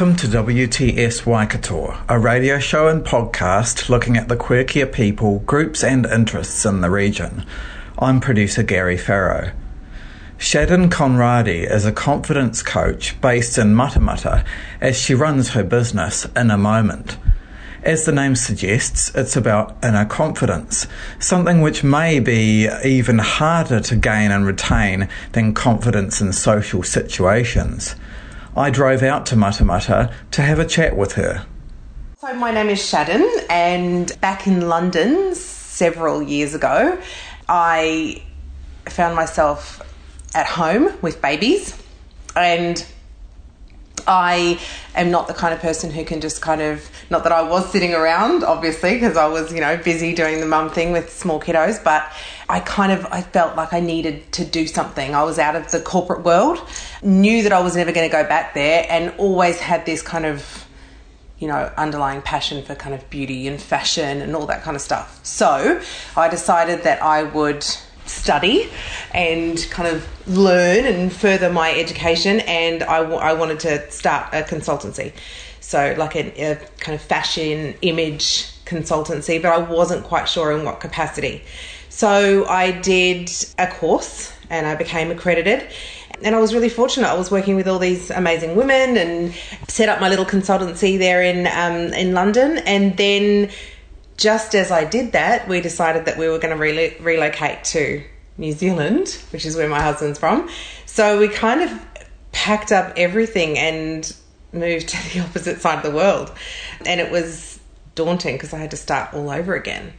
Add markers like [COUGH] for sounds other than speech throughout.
Welcome to WTS Waikato, a radio show and podcast looking at the quirkier people, groups, and interests in the region. I'm producer Gary Farrow. Shadon Conradi is a confidence coach based in Matamata as she runs her business in a moment. As the name suggests, it's about inner confidence, something which may be even harder to gain and retain than confidence in social situations. I drove out to Matamata to have a chat with her. So, my name is Shadon, and back in London several years ago, I found myself at home with babies, and I am not the kind of person who can just kind of, not that I was sitting around, obviously, because I was, you know, busy doing the mum thing with small kiddos, but I kind of, I felt like I needed to do something. I was out of the corporate world, knew that I was never going to go back there, and always had this kind of, you know, underlying passion for kind of beauty and fashion and all that kind of stuff. So I decided that I would study and kind of learn and further my education, and I, w- I wanted to start a consultancy. So, like a, a kind of fashion image consultancy, but I wasn't quite sure in what capacity. So, I did a course and I became accredited and I was really fortunate. I was working with all these amazing women and set up my little consultancy there in um, in London. And then, just as I did that, we decided that we were going to re- relocate to New Zealand, which is where my husband's from. So we kind of packed up everything and moved to [LAUGHS] the opposite side of the world, and it was daunting because I had to start all over again.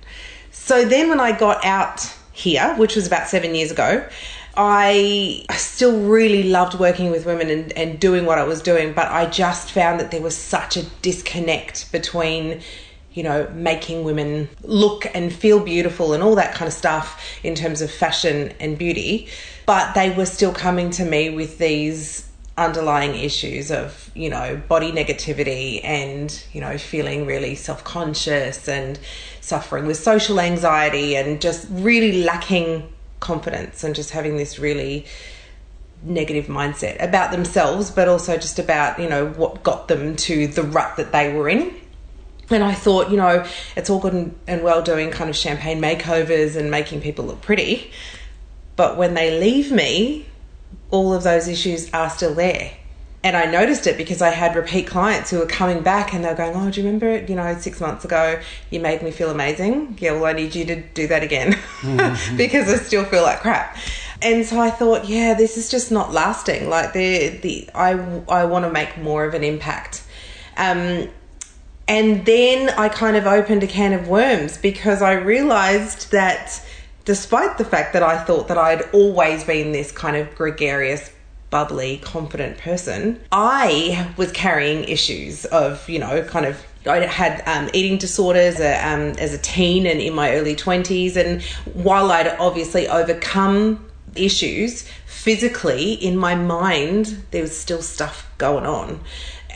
So then, when I got out here, which was about seven years ago, I still really loved working with women and, and doing what I was doing, but I just found that there was such a disconnect between, you know, making women look and feel beautiful and all that kind of stuff in terms of fashion and beauty. But they were still coming to me with these underlying issues of you know body negativity and you know feeling really self-conscious and suffering with social anxiety and just really lacking confidence and just having this really negative mindset about themselves but also just about you know what got them to the rut that they were in and I thought, you know, it's all good and, well doing kind of champagne makeovers and making people look pretty. But when they leave me, all of those issues are still there. And I noticed it because I had repeat clients who were coming back and they were going, Oh, do you remember, it, you know, six months ago you made me feel amazing? Yeah, well, I need you to do that again [LAUGHS] because I still feel like crap. And so I thought, yeah, this is just not lasting. Like the the I I want to make more of an impact. Um, and then I kind of opened a can of worms because I realized that despite the fact that I thought that I'd always been this kind of gregarious, bubbly, confident person, I was carrying issues of, you know, kind of I had um, eating disorders uh, um, as a teen and in my early 20s. And while I'd obviously overcome issues physically, in my mind, there was still stuff going on.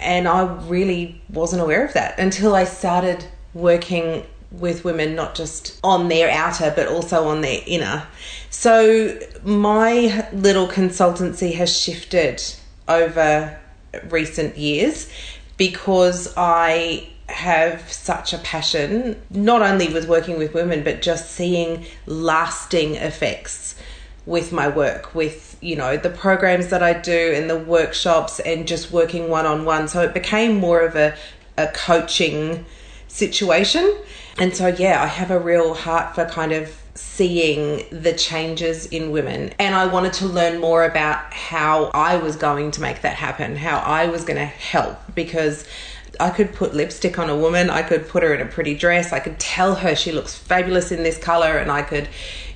And I really wasn't aware of that until I started working with women, not just on their outer, but also on their inner. So my little consultancy has shifted over recent years because I have such a passion, not only with working with women, but just seeing lasting effects with my work, with, you know, the programs that I do and the workshops and just working one on one. So it became more of a, a coaching situation. And so, yeah, I have a real heart for kind of seeing the changes in women. And I wanted to learn more about how I was going to make that happen, how I was going to help because I could put lipstick on a woman, I could put her in a pretty dress, I could tell her she looks fabulous in this color, and I could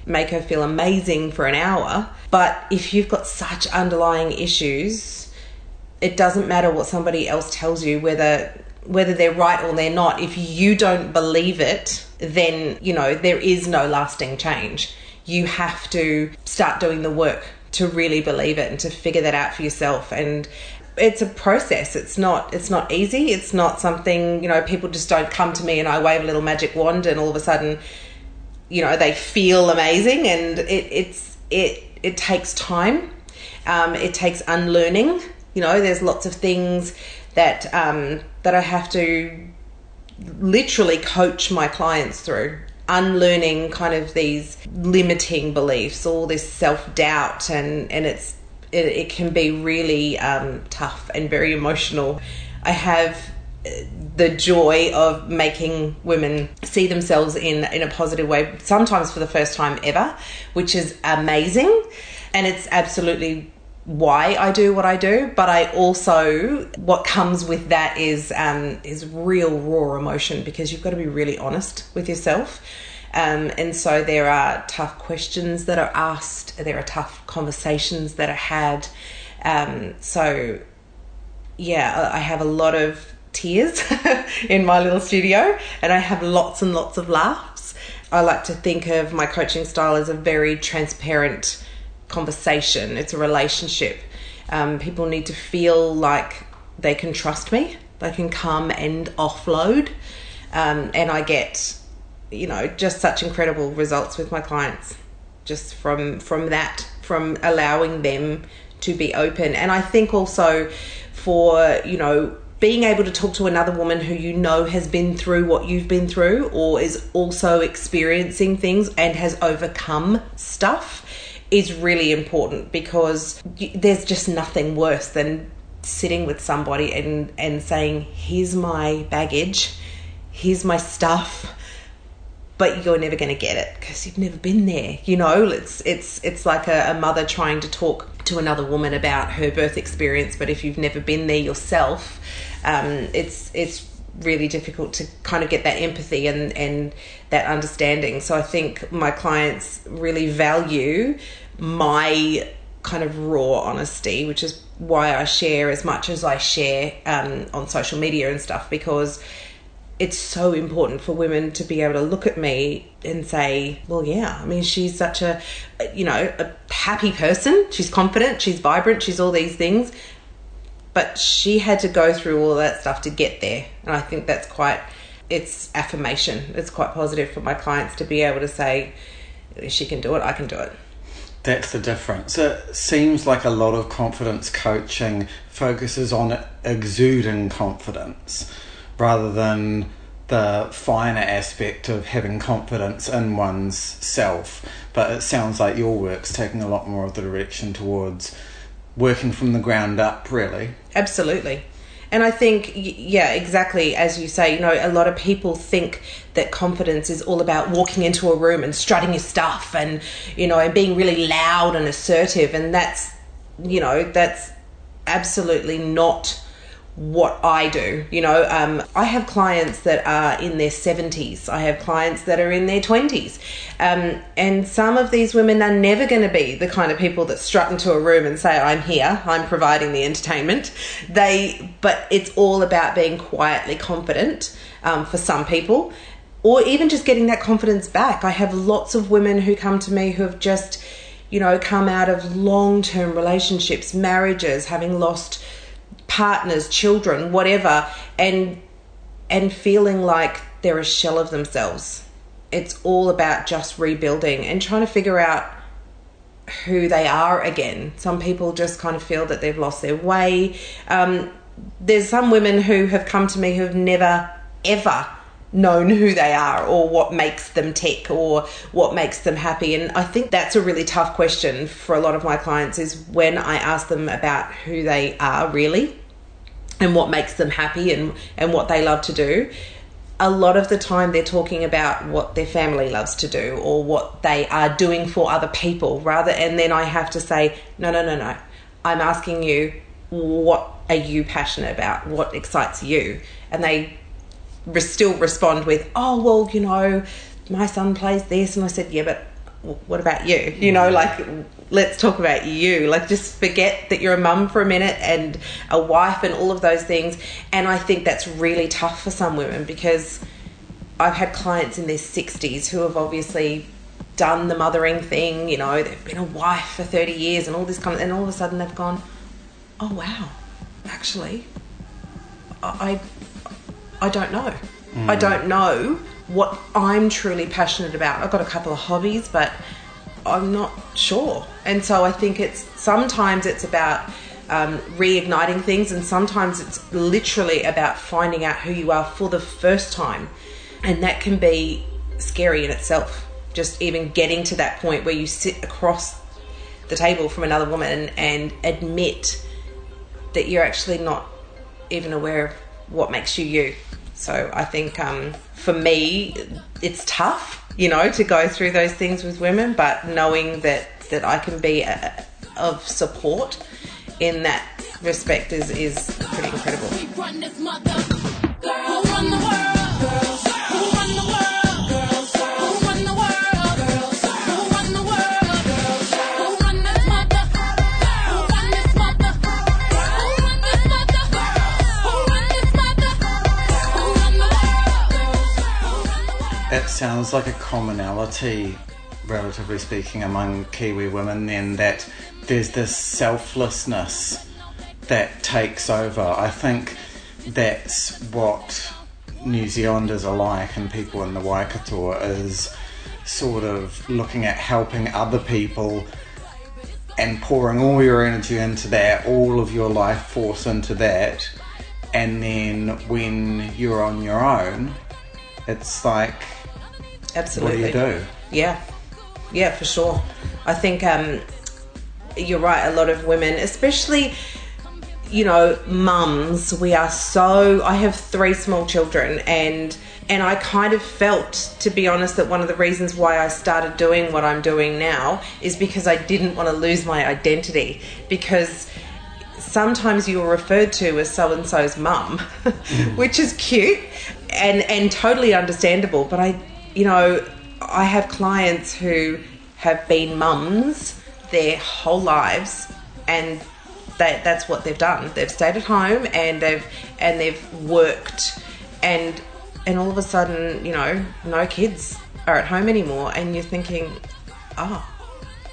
make her feel amazing for an hour. But if you've got such underlying issues, it doesn't matter what somebody else tells you, whether whether they're right or they're not. If you don't believe it, then you know there is no lasting change. You have to start doing the work to really believe it and to figure that out for yourself and it's a process it's not it's not easy it's not something you know people just don't come to me and I wave a little magic wand and all of a sudden you know they feel amazing and it it's it it takes time. Um, it takes unlearning. You know there's lots of things that um, that I have to literally coach my clients through. Unlearning kind of these limiting beliefs all this self-doubt and and it's it, it can be really um, tough and very emotional. I have the joy of making women see themselves in in a positive way sometimes for the first time ever which is amazing and it's absolutely why I do what I do, but I also what comes with that is um, is real raw emotion because you've got to be really honest with yourself. Um, and so there are tough questions that are asked, there are tough conversations that are had. Um, so, yeah, I have a lot of tears [LAUGHS] in my little studio and I have lots and lots of laughs. I like to think of my coaching style as a very transparent conversation, it's a relationship. Um, people need to feel like they can trust me, they can come and offload. Um, and I get, you know, just such incredible results with my clients just from from that, from allowing them to be open. And I think also for, you know, being able to talk to another woman who you know has been through what you've been through or is also experiencing things and has overcome stuff is really important because there's just nothing worse than sitting with somebody and and saying here's my baggage here's my stuff but you're never going to get it because you've never been there you know? It's it's it's like a, a mother trying to talk to another woman about her birth experience but if you've never been there yourself um, it's it's really difficult to kind of get that empathy and and that understanding so i think my clients really value my kind of raw honesty which is why i share as much as i share um, on social media and stuff because it's so important for women to be able to look at me and say, well, yeah, I mean, she's such a, you know, a happy person. She's confident, she's vibrant, she's all these things. But she had to go through all that stuff to get there. And I think that's quite, it's affirmation. It's quite positive for my clients to be able to say, she can do it, I can do it. That's the difference. It seems like a lot of confidence coaching focuses on exuding confidence rather than the finer aspect of having confidence in one's self. But it sounds like your work's taking a lot more of the direction towards working from the ground up, really. Absolutely. And I think, yeah, exactly as you say, you know, a lot of people think that confidence is all about walking into a room and strutting your stuff and, you know, and being really loud and assertive. And that's, you know, that's absolutely not what I do. You know, um, I have clients that are in their 70s, I have clients that are in their 20s. Um, and some of these women are never going to be the kind of people that strut into a room and say, I'm here, I'm providing the entertainment. They, but it's all about being quietly confident um, for some people. Or even just getting that confidence back. I have lots of women who come to me who have just, you know, come out of long term relationships, marriages, having lost partners, children, whatever, and and feeling like they're a shell of themselves. It's all about just rebuilding and trying to figure out who they are again. Some people just kind of feel that they've lost their way. Um, there's some women who have come to me who've never ever known who they are or what makes them tick or what makes them happy and i think that's a really tough question for a lot of my clients is when i ask them about who they are really and what makes them happy and and what they love to do a lot of the time they're talking about what their family loves to do or what they are doing for other people rather and then I have to say no no no no I'm asking you what are you passionate about? What excites you? And they re- still respond with, oh, well, you know, my son plays this. And I said, yeah, but what about you? You know, like, let's talk about you. Like, just forget that you're a mum for a minute and a wife and all of those things. And I think that's really tough for some women because I've had clients in their 60s who have obviously done the mothering thing, you know, they've been a wife for 30 years and all this kind of, and all of a sudden they've gone, oh wow, actually, I, I don't know. I mm. don't know what I'm truly passionate about. I've got a couple of hobbies, but I'm not sure. And so I think it's sometimes it's about um, reigniting things, and sometimes it's literally about finding out who you are for the first time. And that can be scary in itself. Just even getting to that point where you sit across the table from another woman and admit that you're actually not even aware of what makes you you. So I think um, for me, it's tough, you know, to go through those things with women, but knowing that that I can be a, of support in that respect is is pretty incredible. Sounds like a commonality, relatively speaking, among Kiwi women then that there's this selflessness that takes over. I think that's what New Zealanders are like and people in the Waikato is sort of looking at helping other people and pouring all your energy into that, all of your life force into that, and then when you're on your own, it's like, Absolutely. what do you do? Yeah, yeah, for sure. I think um, you're right. A lot of women, especially you know, mums, we are so. I have three small children, and and I kind of felt, to be honest, that one of the reasons why I started doing what I'm doing now is because I didn't want to lose my identity because sometimes you're referred to as so and so's mum, [LAUGHS] which is cute and and totally understandable. But I, you know, I have clients who have been mums their whole lives, and that that's what they've done. They've stayed at home and they've and they've worked, and and all of a sudden, you know, no kids are at home anymore, and you're thinking, oh,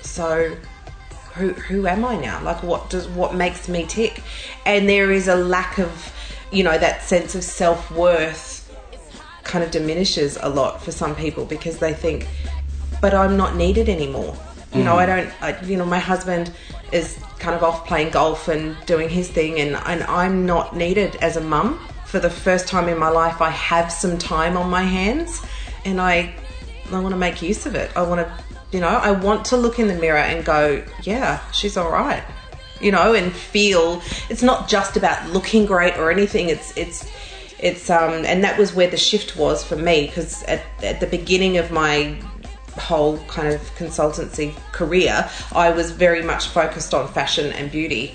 so who who am I now? Like what does what makes me tick? And there is a lack of, you know, that sense of self worth kind of diminishes a lot for some people because they think, but I'm not needed anymore. You know, I mm. don't. I, you know, my husband is kind of off playing golf and doing his thing, and and I'm not needed as a mum. For the first time in my life, I have some time on my hands, and I I want to make use of it. I want to, you know, I want to look in the mirror and go, yeah, she's all right. You know, and feel it's not just about looking great or anything. It's it's it's um and that was where the shift was for me because at, at the beginning of my whole kind of consultancy career, I was very much focused on fashion and beauty.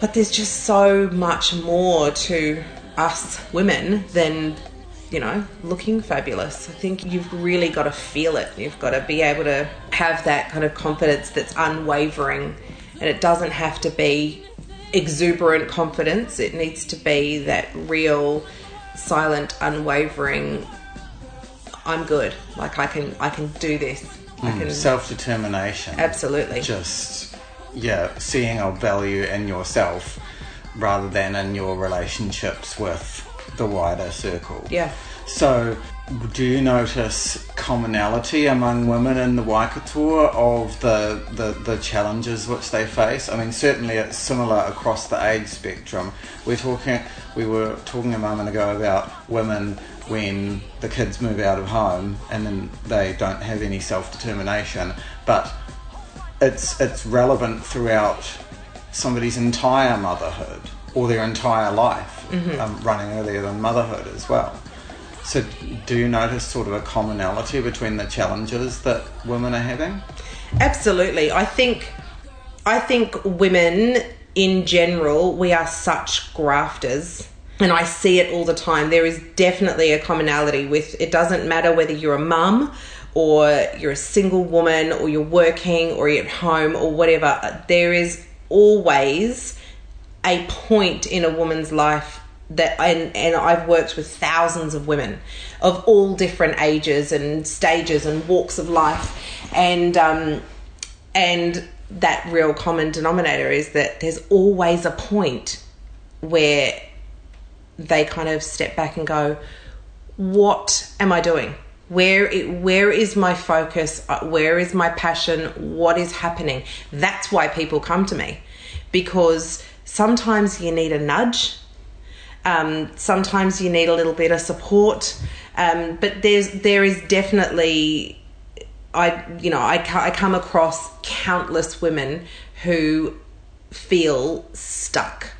But there's just so much more to us women than, you know, looking fabulous. I think you've really got to feel it. You've got to be able to have that kind of confidence that's unwavering. And it doesn't have to be exuberant confidence, it needs to be that real, silent, unwavering I'm good. Like I can I can do this. I mm. can Self determination. absolutely. Just, yeah, seeing a value in yourself rather than in your relationships with the wider circle. Yeah. So, do you notice commonality among women in the Waikato of the, the, the challenges which they face? I mean, certainly it's similar across the age spectrum. We're talking, we were talking a moment ago about women when the kids move out of home and then they don't have any self determination, but it's it's relevant throughout somebody's entire motherhood or their entire life, um, running earlier than motherhood as well. So, do you notice sort of a commonality between the challenges that women are having? Absolutely. I think I think women in general, we are such grafters. And I see it all the time. There is definitely a commonality with it doesn't matter whether you're a mum or you're a single woman or you're working or you're at home or whatever. There is always a point in a woman's life that and, and I've worked with thousands of women of all different ages and stages and walks of life. And um, and that real common denominator is that there's always a point where they kind of step back and go what am I doing? Where it, where is my focus? Uh, where is my passion? What is happening? That's why people come to me because sometimes you need a nudge um, sometimes you need a little bit of support. Um, but there's there is definitely I you know I, I come across countless women who feel stuck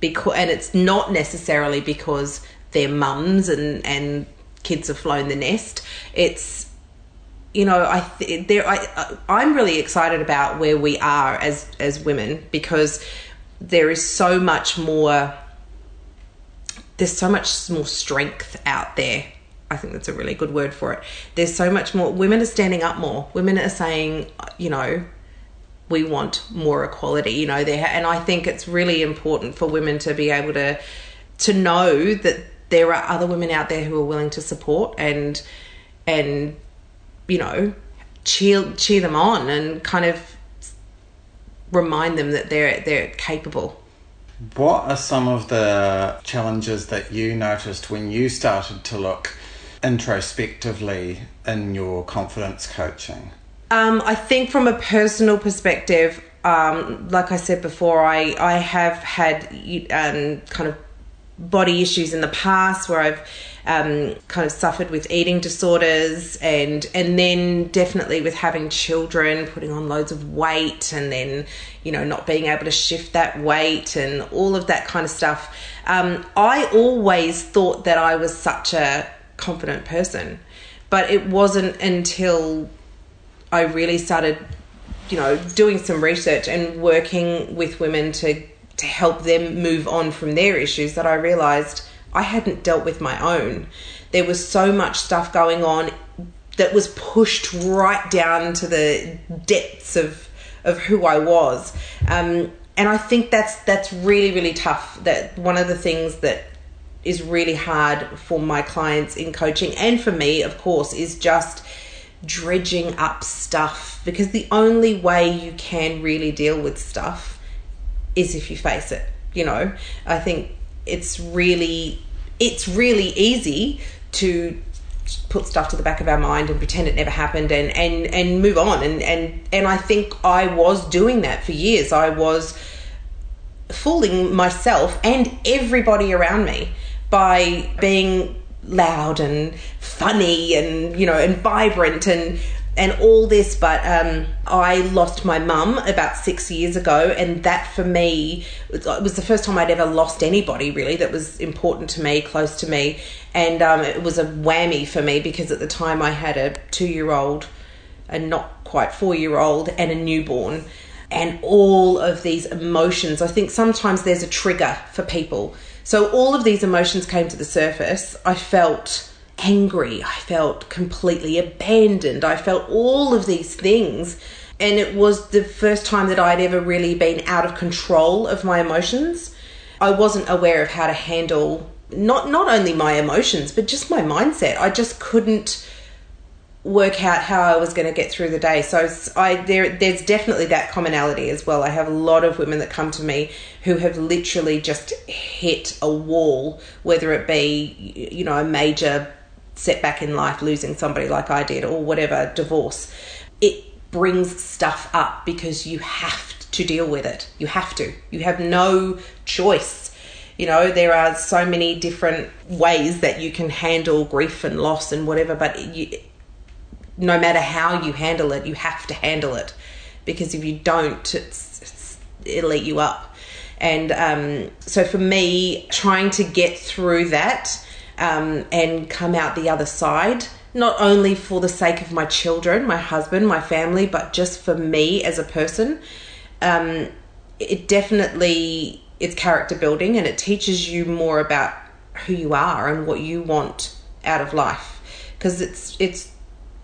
because and it's not necessarily because they're mums and and kids have flown the nest. It's you know i th- there i i'm really excited about where we are as as women because there is so much more there's so much more strength out there. I think that's a really good word for it. There's so much more women are standing up more. Women are saying you know we want more equality you know there and i think it's really important for women to be able to to know that there are other women out there who are willing to support and and you know cheer cheer them on and kind of remind them that they're they're capable What are some of the challenges that you noticed when you started to look introspectively in your confidence coaching? Um, I think from a personal perspective, um, like I said before, I, I have had um, kind of body issues in the past where I've um, kind of suffered with eating disorders and and then definitely with having children, putting on loads of weight and then you know not being able to shift that weight and all of that kind of stuff. Um, I always thought that I was such a confident person, but it wasn't until I really started, you know, doing some research and working with women to to help them move on from their issues that I realized I hadn't dealt with my own. There was so much stuff going on that was pushed right down to the depths of of who I was. Um, and I think that's that's really really tough. That one of the things that is really hard for my clients in coaching and for me, of course, is just dredging up stuff because the only way you can really deal with stuff is if you face it you know? I think it's really it's really easy to put stuff to the back of our mind and pretend it never happened and and and move on. And and and i think i was doing that for years. I was fooling myself and everybody around me by being loud and funny and you know and vibrant and and all this but um, i lost my mum about six years ago and that for me it was the first time i'd ever lost anybody really that was important to me close to me. And um, it was a whammy for me because at the time i had a two year old a not quite four year old and a newborn. And all of these emotions i think sometimes there's a trigger for people. So all of these emotions came to the surface. I felt angry. I felt completely abandoned. I felt all of these things. And it was the first time that I'd ever really been out of control of my emotions. I wasn't aware of how to handle not not only my emotions, but just my mindset. I just couldn't work out how I was going to get through the day. So I there there's definitely that commonality as well. I have a lot of women that come to me who have literally just hit a wall, whether it be you know a major setback in life, losing somebody like I did, or whatever, divorce. It brings stuff up because you have to deal with it. You have to. You have no choice. You know, there are so many different ways that you can handle grief and loss and whatever, but you, no matter how you handle it, you have to handle it because if you don't, it'll eat you up. And um, so for me, trying to get through that um, and come out the other side, not only for the sake of my children, my husband, my family, but just for me as a person, um, it definitely it's character building and it teaches you more about who you are and what you want out of life. Because it's it's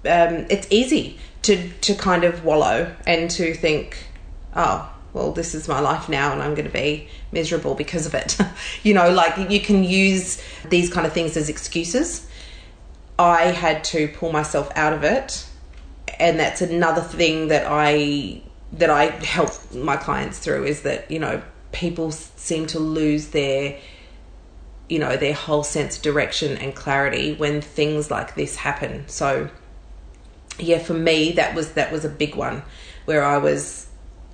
um, it's easy to to kind of wallow and to think oh well this is my life now and i'm going to be miserable because of it. [LAUGHS] You know like you can use these kind of things as excuses. I had to pull myself out of it and that's another thing that i that i help my clients through is that you know people seem to lose their you know their whole sense of direction and clarity when things like this happen. So yeah for me that was that was a big one where i was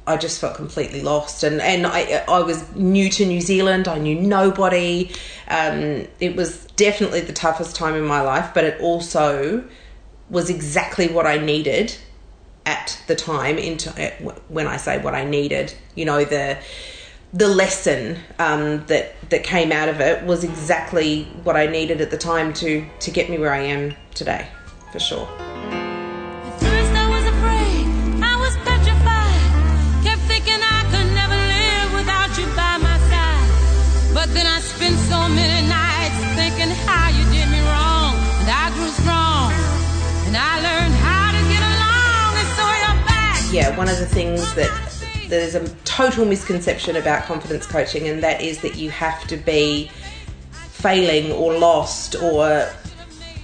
i just felt completely lost. And and i i was new to new zealand. I knew nobody. Um it was definitely the toughest time in my life but it also was exactly what i needed at the time into when i say what i needed. You know the the lesson um, that that came out of it was exactly what I needed at the time to to get me where I am today, for sure. Spent so many nights thinking how you did me wrong. And I grew strong. And I learned how to get along. And so you're back. Yeah, one of the things that there's a total misconception about confidence coaching, and that is that you have to be failing or lost or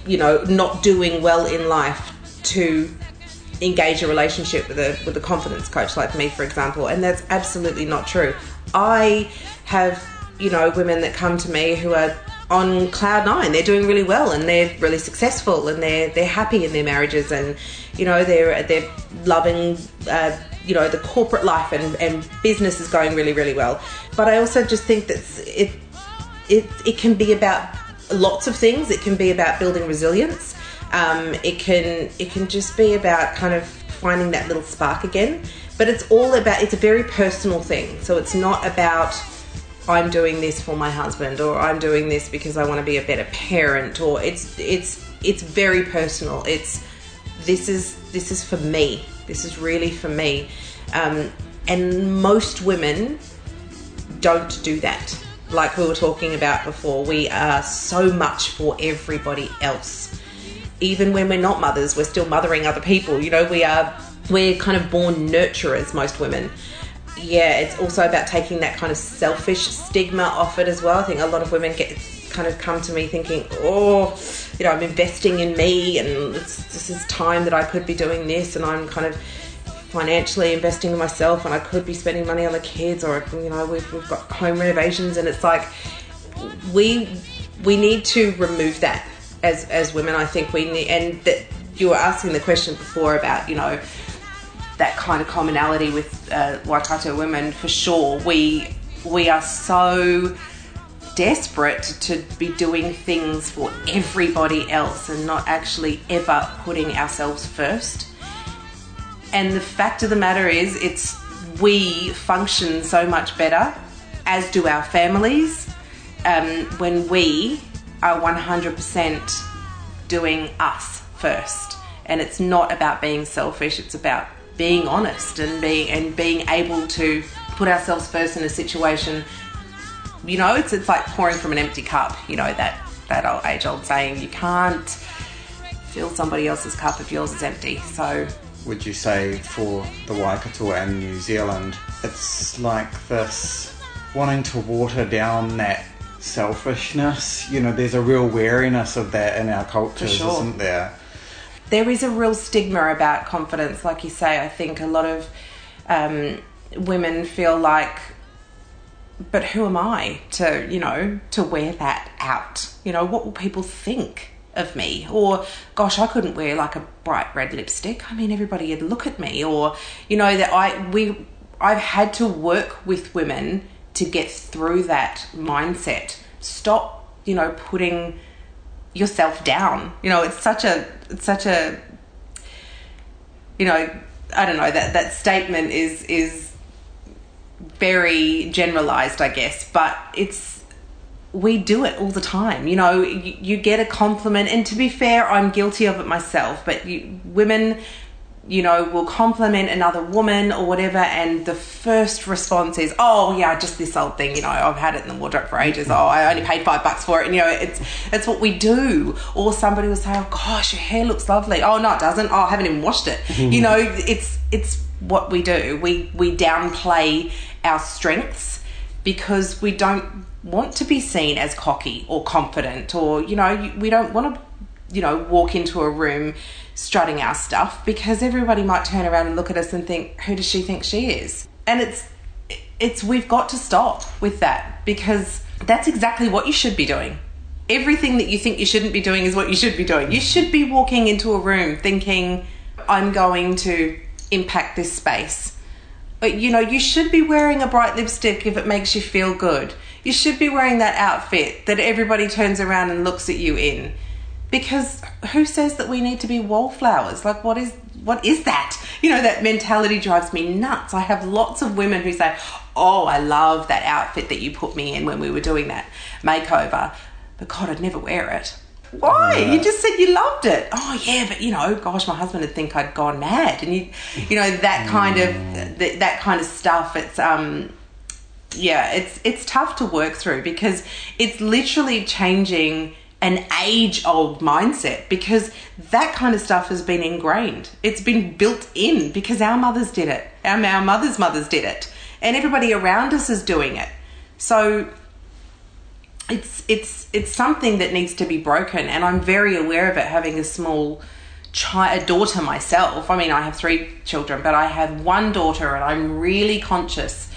you know not doing well in life to engage a relationship with a with a confidence coach like me for example and that's absolutely not true i have you know women that come to me who are on cloud nine they're doing really well and they're really successful and they're they're happy in their marriages and you know they're they're loving uh, you know the corporate life and and business is going really really well but i also just think that it it it can be about lots of things. It can be about building resilience. Um, it can it can just be about kind of finding that little spark again. But it's all about it's a very personal thing. So it's not about I'm doing this for my husband or I'm doing this because I want to be a better parent or it's it's it's very personal. It's this is this is for me. This is really for me. Um, and most women don't do that. Like we were talking about before, we are so much for everybody else. Even when we're not mothers, we're still mothering other people. You know, we are we're kind of born nurturers, most women. Yeah, it's also about taking that kind of selfish stigma off it as well. I think a lot of women get kind of come to me thinking, oh, you know, I'm investing in me, and this is time that I could be doing this, and I'm kind of financially investing in myself and I could be spending money on the kids or you know we've, we've got home renovations and it's like we we need to remove that as as women I think we need and that you were asking the question before about you know that kind of commonality with uh, Waikato women for sure we we are so desperate to be doing things for everybody else and not actually ever putting ourselves first and the fact of the matter is, it's we function so much better, as do our families, um, when we are 100% doing us first. And it's not about being selfish, it's about being honest and being and being able to put ourselves first in a situation. You know, it's it's like pouring from an empty cup, you know, that that old age old saying, you can't fill somebody else's cup if yours is empty. So would you say for the Waikato and New Zealand, it's like this wanting to water down that selfishness? You know, there's a real wariness of that in our cultures, sure. isn't there? There is a real stigma about confidence. Like you say, I think a lot of um, women feel like, but who am I to, you know, to wear that out? You know, what will people think of me? Or, gosh, I couldn't wear like a bright red lipstick. I mean, everybody would look at me. Or, you know, that I we I've had to work with women to get through that mindset. Stop, you know, putting yourself down. You know, it's such a it's such a you know, I don't know, that that statement is is very generalized, I guess, but it's we do it all the time. You know, you, you get a compliment, and to be fair, I'm guilty of it myself. But you, women you know, will compliment another woman or whatever, and the first response is, "Oh yeah, just this old thing. You know, I've had it in the wardrobe for ages. Mm-hmm. Oh, I only paid five bucks for it." And you know, it's it's what we do. Or somebody will say, "Oh gosh, your hair looks lovely." Oh no, it doesn't. Oh, I haven't even washed it. Mm-hmm. You know, it's it's what we do. We we downplay our strengths because we don't want to be seen as cocky or confident, or you know, we don't want to you know, walk into a room strutting our stuff because everybody might turn around and look at us and think, who does she think she is? And it's it's we've got to stop with that because that's exactly what you should be doing. Everything that you think you shouldn't be doing is what you should be doing. You should be walking into a room thinking, I'm going to impact this space. But you know, you should be wearing a bright lipstick if it makes you feel good. You should be wearing that outfit that everybody turns around and looks at you in because who says that we need to be wallflowers? Like what is what is that? You know that mentality drives me nuts. I have lots of women who say oh i love that outfit that you put me in when we were doing that makeover but god i'd never wear it. Why? You just said you loved it. Oh yeah but you know gosh my husband would think i'd gone mad. And you you know that kind of that, that kind of stuff it's um yeah it's it's tough to work through because it's literally changing an age old mindset because that kind of stuff has been ingrained. It's been built in because our mothers did it. Our, our mothers mothers did it. And everybody around us is doing it. So it's it's it's something that needs to be broken and i'm very aware of it having a small child a daughter myself. I mean i have three children but i have one daughter and i'm really conscious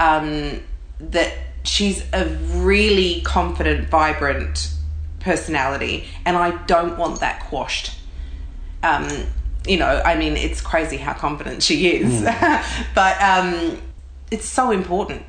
um, that she's a really confident vibrant personality and i don't want that quashed. Um, you know i mean it's crazy how confident she is. [LAUGHS] But um, it's so important.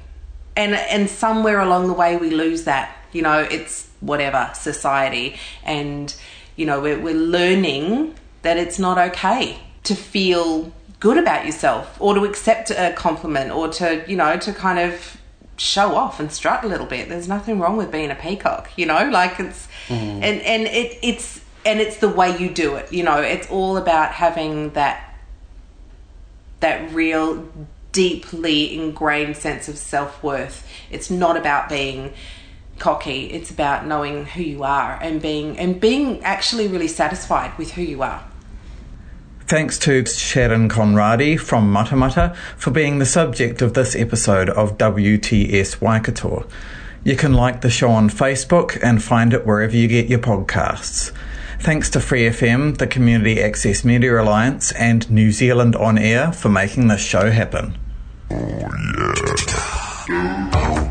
And and somewhere along the way we lose that you know it's whatever society. And you know we're, we're learning that it's not okay to feel good about yourself or to accept a compliment or to you know to kind of show off and strut a little bit. There's nothing wrong with being a peacock you know? Like it's mm. and and it it's and it's the way you do it you know? It's all about having that that real deeply ingrained sense of self-worth. It's not about being cocky. It's about knowing who you are and being and being actually really satisfied with who you are Thanks to Sharon Conradi from Matamata for being the subject of this episode of WTS Waikato. You can like the show on Facebook and find it wherever you get your podcasts. Thanks to Free FM, the Community Access Media Alliance, and New Zealand On Air for making this show happen. Oh, Such